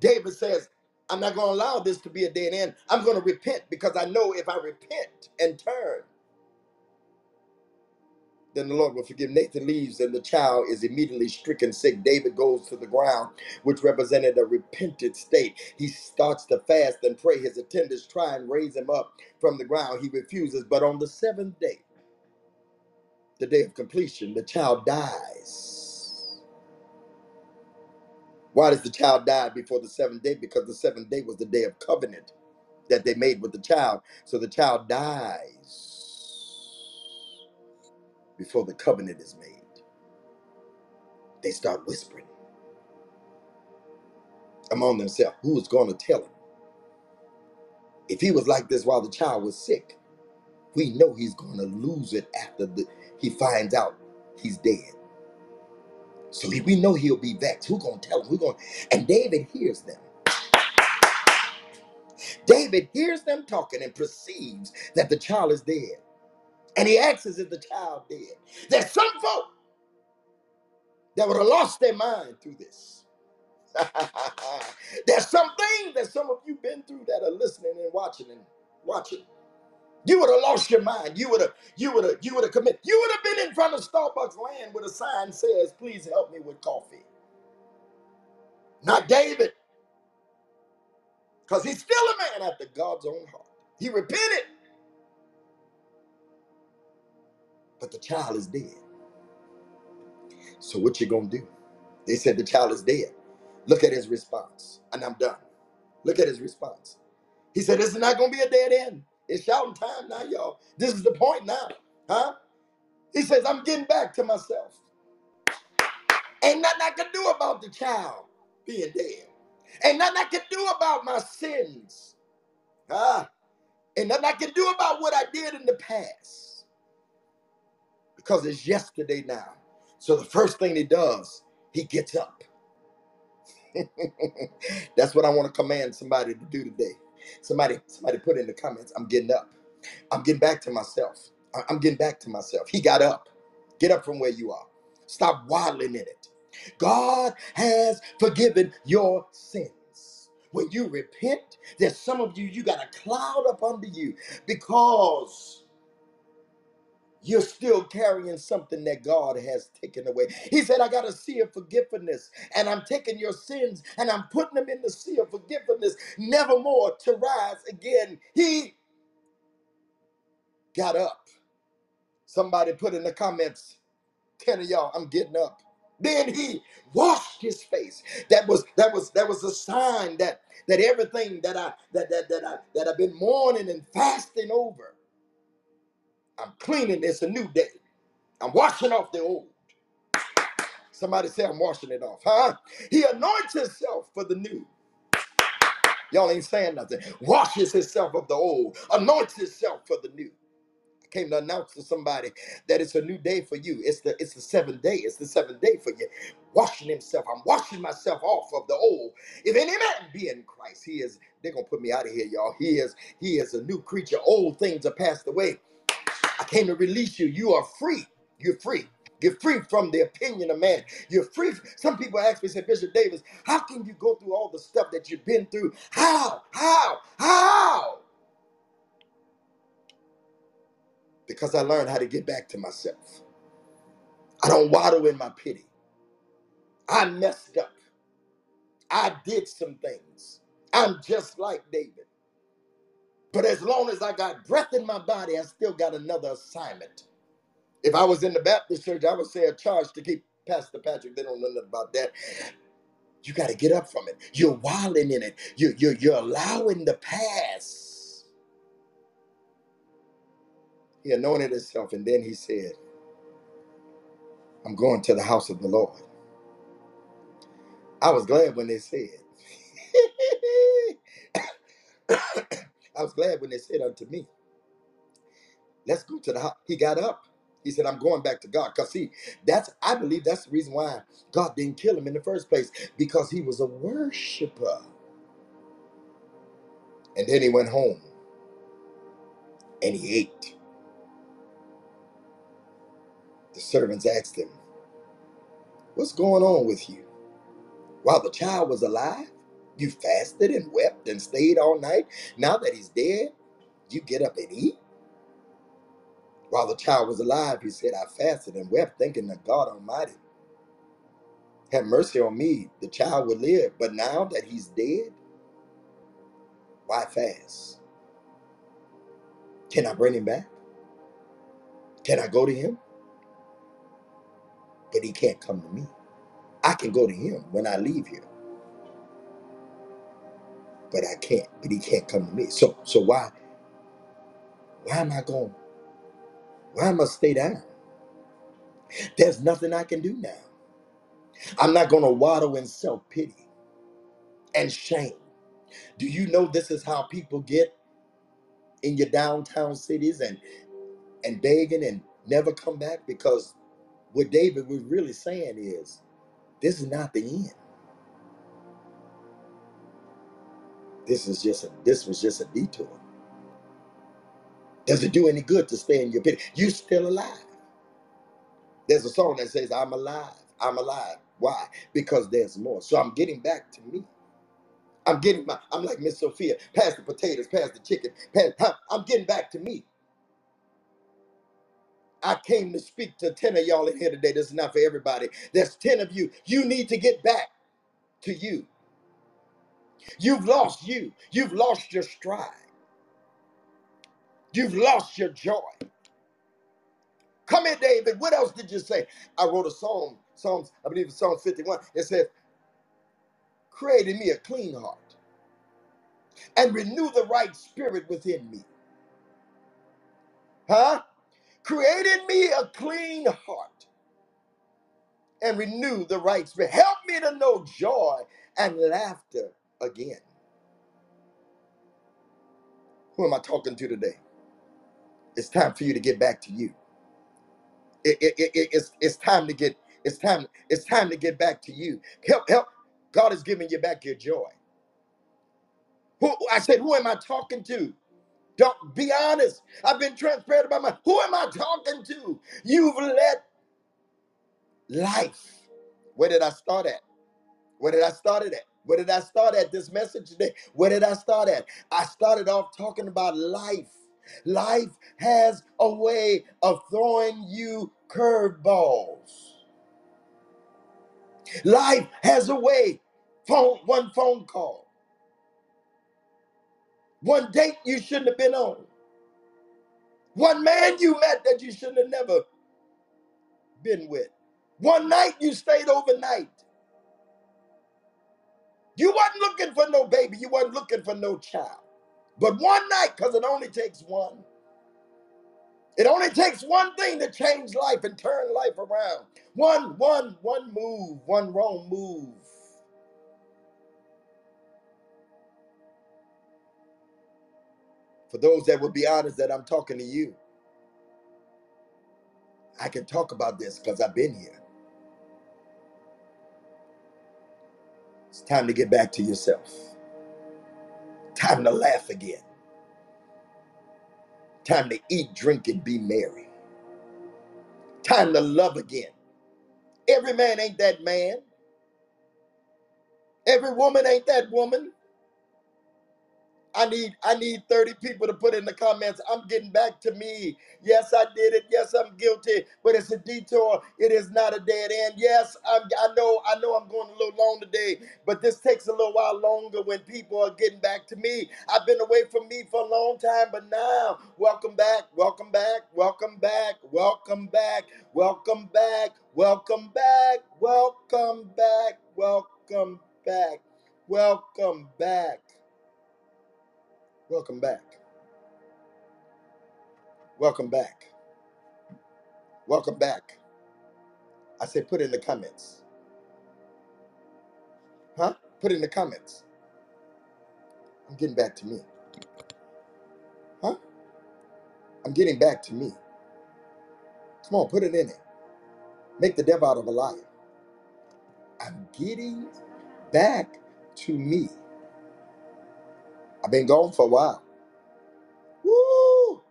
David says, I'm not going to allow this to be a dead end. I'm going to repent because I know if I repent and turn, then the Lord will forgive. Nathan leaves and the child is immediately stricken sick. David goes to the ground, which represented a repentant state. He starts to fast and pray. His attendants try and raise him up from the ground. He refuses. But on the seventh day, the day of completion, the child dies. Why does the child die before the seventh day? Because the seventh day was the day of covenant that they made with the child. So the child dies before the covenant is made. They start whispering among themselves who is going to tell him. If he was like this while the child was sick, we know he's going to lose it after the, he finds out he's dead. So we know he'll be vexed. Who's going to tell him? Who's going? And David hears them. David hears them talking and perceives that the child is dead. And he asks, if the child dead? There's some folk that would have lost their mind through this. There's some things that some of you been through that are listening and watching and watching. You would have lost your mind. You would have, you would have, you would have committed. You would have been in front of Starbucks land with a sign says, please help me with coffee. Not David, because he's still a man after God's own heart. He repented, but the child is dead. So what you gonna do? They said the child is dead. Look at his response. And I'm done. Look at his response. He said, This is not gonna be a dead end. It's shouting time now, y'all. This is the point now. Huh? He says, I'm getting back to myself. Ain't nothing I can do about the child being dead. Ain't nothing I can do about my sins. Huh? Ain't nothing I can do about what I did in the past. Because it's yesterday now. So the first thing he does, he gets up. That's what I want to command somebody to do today. Somebody, somebody put in the comments, I'm getting up. I'm getting back to myself. I'm getting back to myself. He got up. Get up from where you are. Stop waddling in it. God has forgiven your sins. When you repent, there's some of you, you got a cloud up under you because you're still carrying something that God has taken away. He said, I got a sea of forgiveness, and I'm taking your sins and I'm putting them in the sea of forgiveness, nevermore to rise again. He got up. Somebody put in the comments, 10 of y'all, I'm getting up. Then he washed his face. That was that was that was a sign that that everything that I that that that I that I've been mourning and fasting over, I'm cleaning. It's a new day. I'm washing off the old. Somebody say I'm washing it off, huh? He anoints himself for the new. Y'all ain't saying nothing. Washes himself of the old, anoints himself for the new. I came to announce to somebody that it's a new day for you. It's the it's the seventh day. It's the seventh day for you. Washing himself. I'm washing myself off of the old. If any man be in Christ, he is. They're gonna put me out of here, y'all. He is. He is a new creature. Old things are passed away. I came to release you. You are free. You're free. You're free from the opinion of man. You're free. Some people ask me, say, Bishop Davis, how can you go through all the stuff that you've been through? How? How? How? Because I learned how to get back to myself. I don't waddle in my pity. I messed up. I did some things. I'm just like David. But as long as I got breath in my body, I still got another assignment. If I was in the Baptist church, I would say a charge to keep Pastor Patrick. They don't know nothing about that. You got to get up from it. You're wilding in it. You're, you're, you're allowing the past. He anointed himself, and then he said, I'm going to the house of the Lord. I was glad when they said, I was glad when they said unto me, Let's go to the house. He got up. He said, I'm going back to God. Because see, that's I believe that's the reason why God didn't kill him in the first place. Because he was a worshiper. And then he went home and he ate. The servants asked him, What's going on with you? While the child was alive, you fasted and wept and stayed all night. Now that he's dead, you get up and eat. While the child was alive, he said, I fasted and wept, thinking that God Almighty have mercy on me. The child would live. But now that he's dead, why fast? Can I bring him back? Can I go to him? But he can't come to me. I can go to him when I leave here, but I can't. But he can't come to me. So so why why am I going? Why am I stay down? There's nothing I can do now. I'm not going to waddle in self pity and shame. Do you know this is how people get in your downtown cities and and begging and never come back? Because what David was really saying is, this is not the end. This is just a this was just a detour. Does it do any good to stay in your pit? You're still alive. There's a song that says, I'm alive. I'm alive. Why? Because there's more. So I'm getting back to me. I'm getting my, I'm like Miss Sophia, pass the potatoes, pass the chicken, pass, I'm getting back to me. I came to speak to 10 of y'all in here today. This is not for everybody. There's 10 of you. You need to get back to you. You've lost you. You've lost your stride. You've lost your joy. Come here, David. What else did you say? I wrote a song, Psalms, I believe it's Psalm 51. It says, Create me a clean heart and renew the right spirit within me. Huh? Created me a clean heart and renew the right spirit. Help me to know joy and laughter again. Who am I talking to today? It's time for you to get back to you. It, it, it, it- it's, it's time to get it's time it's time to get back to you. Help help. God is giving you back your joy. Who I said, who am I talking to? Don't be honest. I've been transparent about my who am I talking to? You've let life. Where did I start at? Where did I start it at? Where did I start at this message today? Where did I start at? I started off talking about life. Life has a way of throwing you curveballs. Life has a way. Phone, one phone call, one date you shouldn't have been on, one man you met that you shouldn't have never been with, one night you stayed overnight. You wasn't looking for no baby, you wasn't looking for no child. But one night, because it only takes one. It only takes one thing to change life and turn life around. One, one, one move, one wrong move. For those that will be honest that I'm talking to you, I can talk about this because I've been here. It's time to get back to yourself. Time to laugh again. Time to eat, drink, and be merry. Time to love again. Every man ain't that man. Every woman ain't that woman. I need I need 30 people to put in the comments. I'm getting back to me. Yes, I did it. Yes, I'm guilty. But it's a detour. It is not a dead end. Yes, I'm I know I know I'm going a little long today, but this takes a little while longer when people are getting back to me. I've been away from me for a long time, but now welcome back, welcome back, welcome back, welcome back, welcome back, welcome back, welcome back, welcome back, welcome back. Welcome back. Welcome back. Welcome back. I said, put in the comments. Huh? Put in the comments. I'm getting back to me. Huh? I'm getting back to me. Come on, put it in there. Make the devil out of a liar. I'm getting back to me. I've been gone for a while. Woo!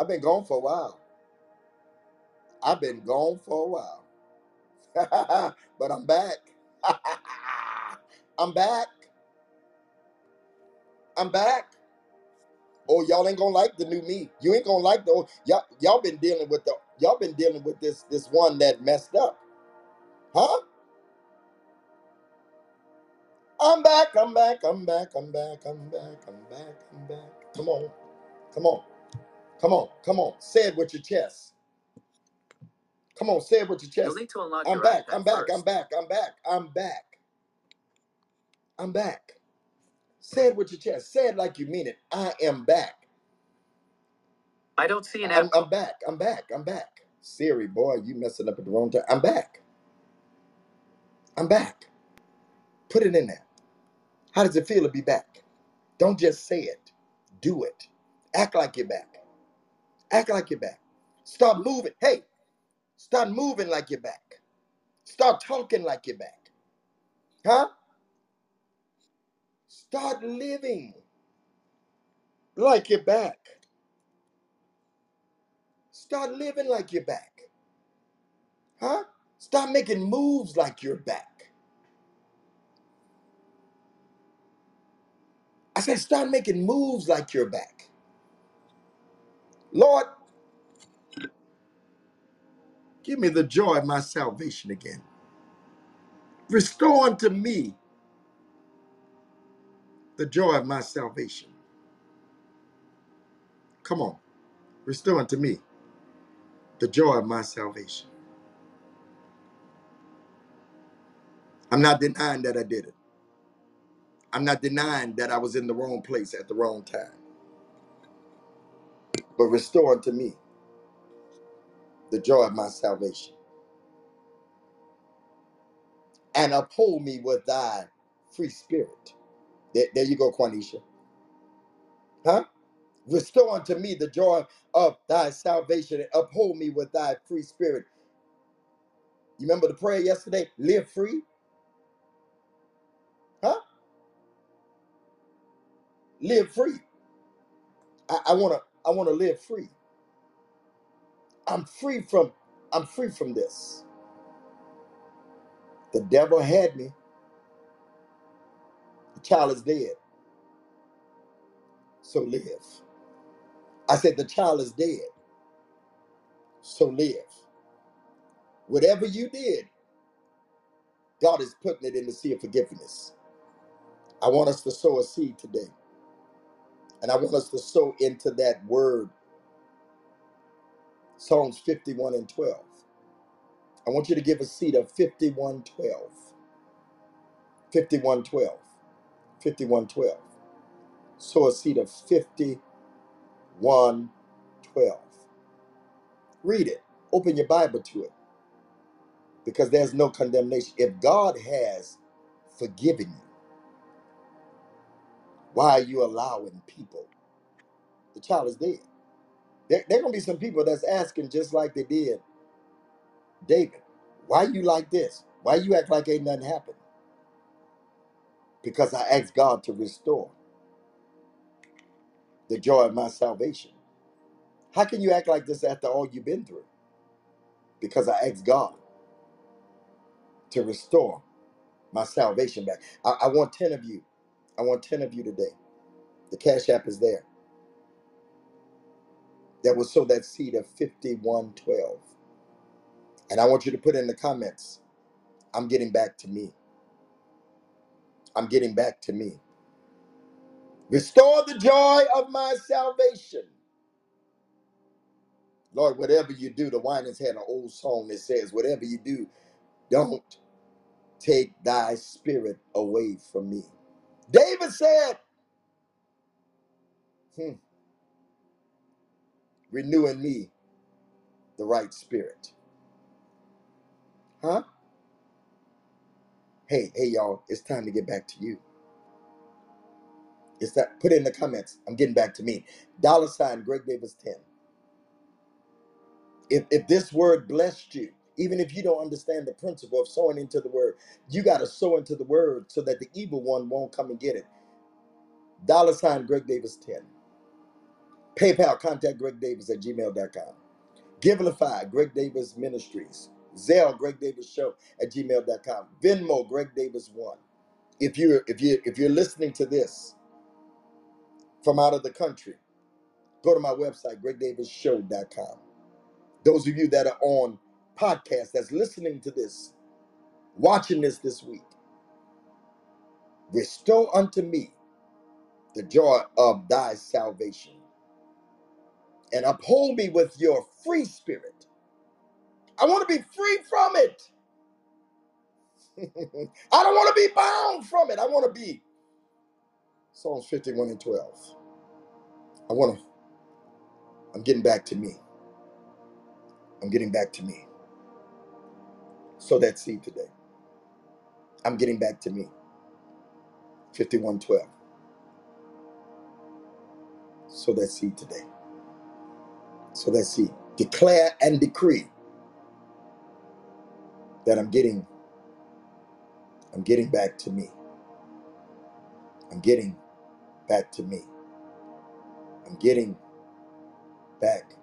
I've been gone for a while. I've been gone for a while. but I'm back. I'm back. I'm back. Oh, y'all ain't gonna like the new me. You ain't gonna like the old- y'all. Y'all been dealing with the y'all been dealing with this this one that messed up, huh? I'm back. I'm back. I'm back. I'm back. I'm back. I'm back. I'm back. Come on. Come on. Come on. Come on. Say it with your chest. Come on. Say it with your chest. You'll need to unlock I'm your back. iPad I'm back. I'm first. back. I'm back. I'm back. I'm back. Say it with your chest. Say it like you mean it. I am back. I don't see an I'm. I'm back. I'm back. I'm back. Siri, boy, you messing up at the wrong time. I'm back. I'm back. Put it in there. How does it feel to be back? Don't just say it. Do it. Act like you're back. Act like you're back. Start moving. Hey, start moving like you're back. Start talking like you're back. Huh? Start living like you're back. Start living like you're back. Huh? Start making moves like you're back. I said, start making moves like you're back. Lord, give me the joy of my salvation again. Restore unto me the joy of my salvation. Come on, restore unto me the joy of my salvation. I'm not denying that I did it. I'm not denying that I was in the wrong place at the wrong time. But restore unto me the joy of my salvation. And uphold me with thy free spirit. There, there you go, Quanisha. Huh? Restore unto me the joy of thy salvation and uphold me with thy free spirit. You remember the prayer yesterday? Live free? Live free. I, wanna I wanna live free. I'm free from I'm free from this. The devil had me. The child is dead. So live. I said the child is dead. So live. Whatever you did, God is putting it in the sea of forgiveness. I want us to sow a seed today. And I want us to sow into that word, Psalms 51 and 12. I want you to give a seed of 5112. 5112. 5112. Sow a seed of 5112. Read it. Open your Bible to it because there's no condemnation. If God has forgiven you, why are you allowing people? The child is dead. There, there to be some people that's asking just like they did David, why you like this? Why you act like ain't nothing happened? Because I asked God to restore the joy of my salvation. How can you act like this after all you've been through? Because I asked God to restore my salvation back. I, I want 10 of you. I want 10 of you today. The Cash App is there. That will sow that seed of 5112. And I want you to put in the comments, I'm getting back to me. I'm getting back to me. Restore the joy of my salvation. Lord, whatever you do, the Winans had an old song that says, whatever you do, don't take thy spirit away from me. David said, hmm, renew in me the right spirit. Huh? Hey, hey, y'all, it's time to get back to you. It's that put it in the comments. I'm getting back to me. Dollar sign Greg Davis 10. If if this word blessed you, even if you don't understand the principle of sowing into the word, you got to sow into the word so that the evil one won't come and get it. Dollar sign Greg Davis 10. PayPal, contact Greg Davis at gmail.com. Givelify, Greg Davis Ministries. Zelle, Greg Davis Show at gmail.com. Venmo, Greg Davis 1. If you're if you if you're listening to this from out of the country, go to my website, gregdavisshow.com. Those of you that are on podcast that's listening to this, watching this this week, restore unto me the joy of thy salvation and uphold me with your free spirit. I want to be free from it. I don't want to be bound from it. I want to be Psalms 51 and 12. I want to, I'm getting back to me. I'm getting back to me. Sow that seed today. I'm getting back to me. 5112. Sow that seed today. Sow that seed. Declare and decree that I'm getting, I'm getting back to me. I'm getting back to me. I'm getting back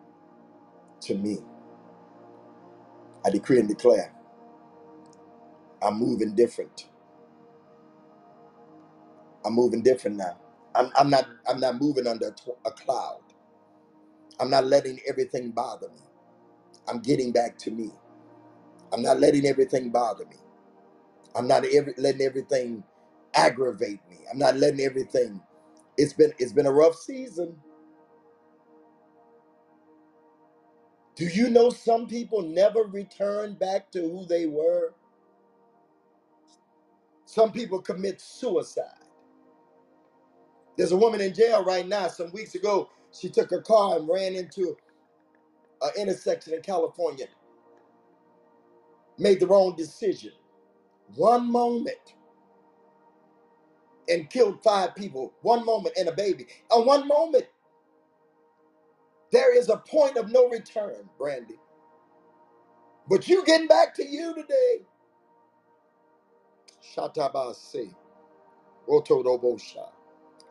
to me. I decree and declare I'm moving different. I'm moving different now. I'm, I'm not I'm not moving under a, cloud. I'm not letting everything bother me. I'm getting back to me. I'm not letting everything bother me. I'm not every, letting everything aggravate me. I'm not letting everything. It's been it's been a rough season. Do you know some people never return back to who they were? Some people commit suicide. There's a woman in jail right now. Some weeks ago, she took her car and ran into an intersection in California, made the wrong decision. One moment and killed five people. One moment and a baby. And one moment, there is a point of no return, Brandy. But you getting back to you today.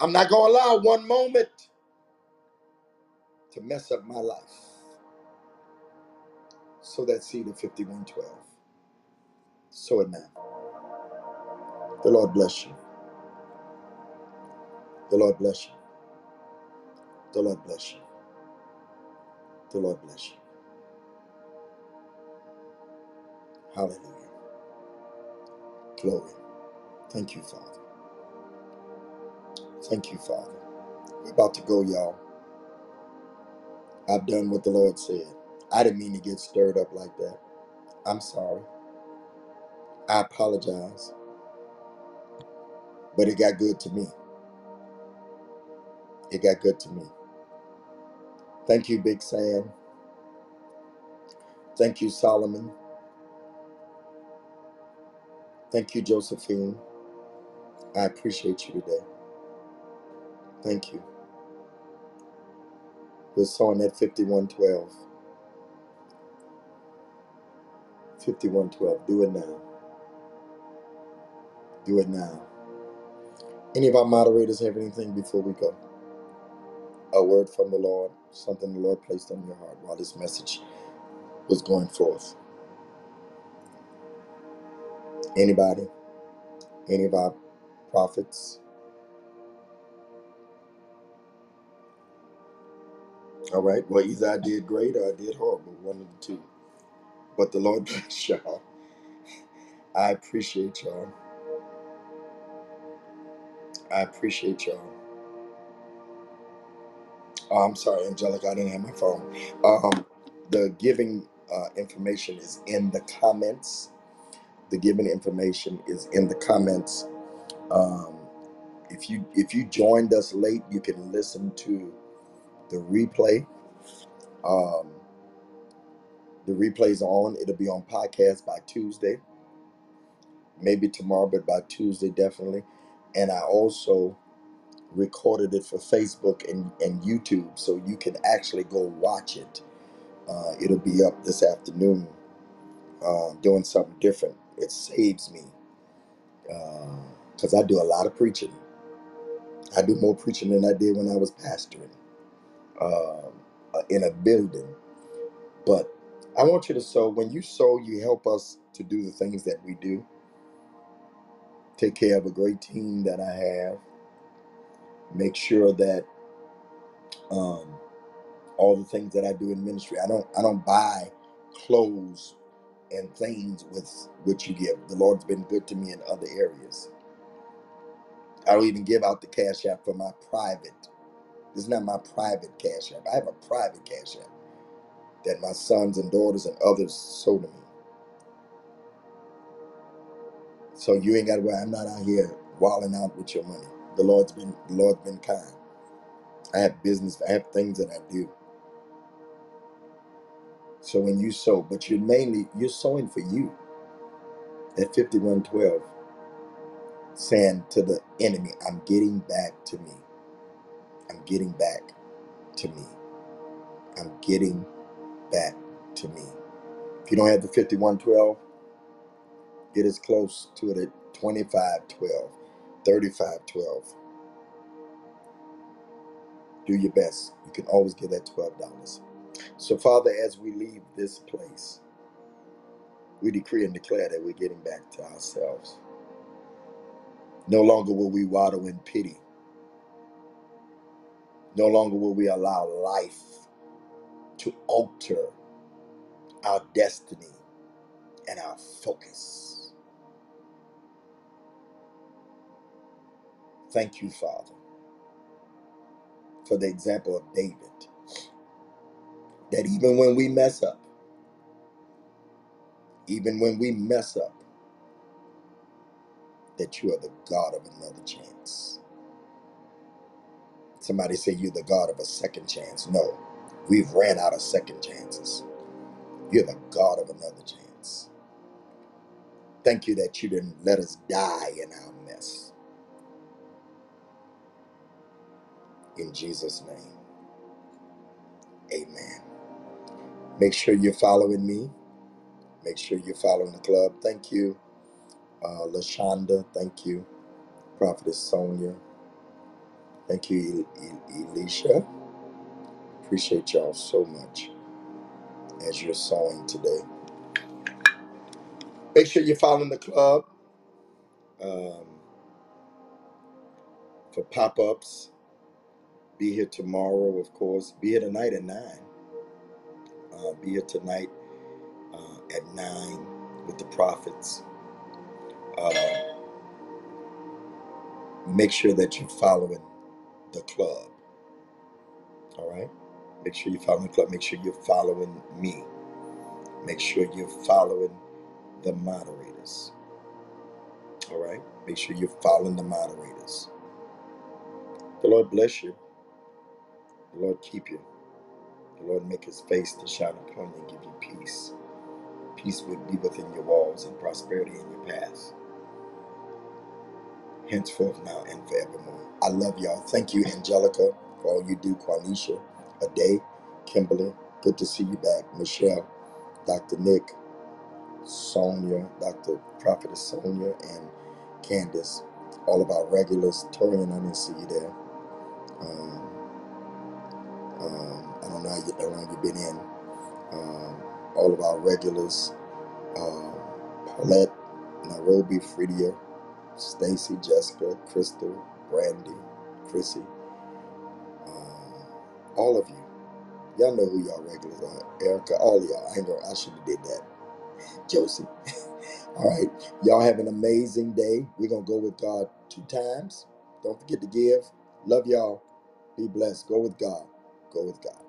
I'm not going to allow one moment to mess up my life. So that seed of 5112. So it now. The Lord bless you. The Lord bless you. The Lord bless you. The Lord bless you. Hallelujah. Glory. Thank you, Father. Thank you, Father. We're about to go, y'all. I've done what the Lord said. I didn't mean to get stirred up like that. I'm sorry. I apologize. But it got good to me. It got good to me. Thank you, Big Sam. Thank you, Solomon. Thank you, Josephine. I appreciate you today. Thank you. We're sowing at 5112. 5112. Do it now. Do it now. Any of our moderators have anything before we go? A word from the Lord, something the Lord placed on your heart while this message was going forth. Anybody? Any of our prophets? All right. Well, either I did great or I did horrible. One of the two. But the Lord bless y'all. I appreciate y'all. I appreciate y'all. Oh, I'm sorry, Angelica. I didn't have my phone. Um, the giving uh, information is in the comments. The given information is in the comments. Um, if you if you joined us late, you can listen to the replay. Um, the replay's on. It'll be on podcast by Tuesday, maybe tomorrow, but by Tuesday definitely. And I also recorded it for Facebook and, and YouTube, so you can actually go watch it. Uh, it'll be up this afternoon, uh, doing something different. It saves me because I do a lot of preaching. I do more preaching than I did when I was pastoring uh, in a building. But I want you to sow. When you sow, you help us to do the things that we do. Take care of a great team that I have. Make sure that um, all the things that I do in ministry, I don't I don't buy clothes and things with which you give. The Lord's been good to me in other areas. I don't even give out the cash app for my private. This is not my private cash app. I have a private cash app that my sons and daughters and others sow to me. So you ain't got to worry. I'm not out here walling out with your money. The Lord's been the Lord's been kind. I have business. I have things that I do. So when you sow, but you're mainly you're sowing for you at 5112, saying to the enemy, I'm getting back to me. I'm getting back to me. I'm getting back to me. If you don't have the 5112, get as close to it at 2512, 3512, Do your best. You can always get that $12. So, Father, as we leave this place, we decree and declare that we're getting back to ourselves. No longer will we waddle in pity. No longer will we allow life to alter our destiny and our focus. Thank you, Father, for the example of David, that even when we mess up, even when we mess up, that you are the God of another chance. Somebody say you're the God of a second chance. No, we've ran out of second chances. You're the God of another chance. Thank you that you didn't let us die in our mess. In Jesus' name, amen. Make sure you're following me. Make sure you're following the club. Thank you, uh, LaShonda. Thank you, Prophetess Sonia. Thank you, Elisha. Appreciate y'all so much as you're sowing today. Make sure you're following the club um, for pop ups. Be here tomorrow, of course. Be here tonight at 9. Uh, be here tonight uh, at 9 with the prophets. Uh, make sure that you're following the club. All right? Make sure you're following the club. Make sure you're following me. Make sure you're following the moderators. All right? Make sure you're following the moderators. The Lord bless you. The Lord keep you. The Lord make his face to shine upon you and give you peace. Peace would be within your walls and prosperity in your path. Henceforth, now, and forevermore. I love y'all. Thank you, Angelica, for all you do. Quanisha, Ade, Kimberly, good to see you back. Michelle, Dr. Nick, Sonia, Dr. Prophetess Sonia, and Candace. All of our regulars. Torian, I didn't see you there. Um, um, I don't know how, you, long you've been in. Um, all of our regulars. Um, Paulette, Nairobi, Fridia, Stacy, Jessica, Crystal, Brandy, Chrissy, um, all of you. Y'all know who y'all regulars are. Erica, all of y'all. I I should have did that. Josie. all right. Y'all have an amazing day. We're gonna go with God two times. Don't forget to give. Love y'all. Be blessed. Go with God. Go with God.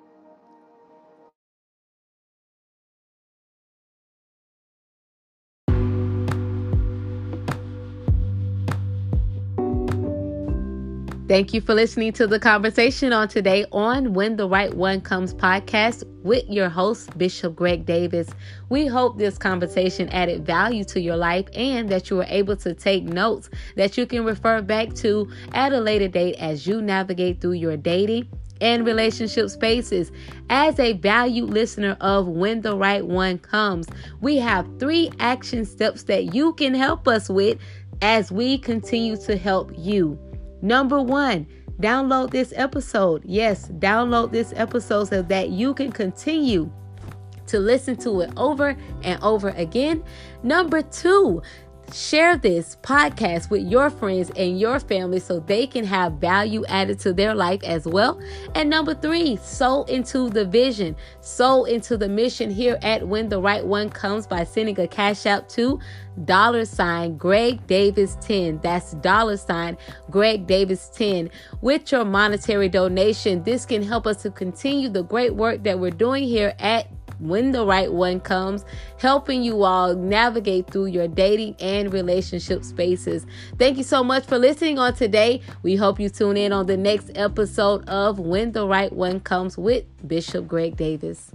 Thank you for listening to the conversation on today on When the Right One Comes podcast with your host, Bishop Greg Davis. We hope this conversation added value to your life and that you were able to take notes that you can refer back to at a later date as you navigate through your dating and relationship spaces. As a valued listener of When the Right One Comes, we have three action steps that you can help us with as we continue to help you. Number one, download this episode. Yes, download this episode so that you can continue to listen to it over and over again. Number two, Share this podcast with your friends and your family so they can have value added to their life as well. And number three, sow into the vision, sow into the mission here at When the Right One Comes by sending a cash out to dollar sign Greg Davis 10. That's dollar sign Greg Davis 10. With your monetary donation, this can help us to continue the great work that we're doing here at when the right one comes, helping you all navigate through your dating and relationship spaces. Thank you so much for listening on today. We hope you tune in on the next episode of When the Right One Comes with Bishop Greg Davis.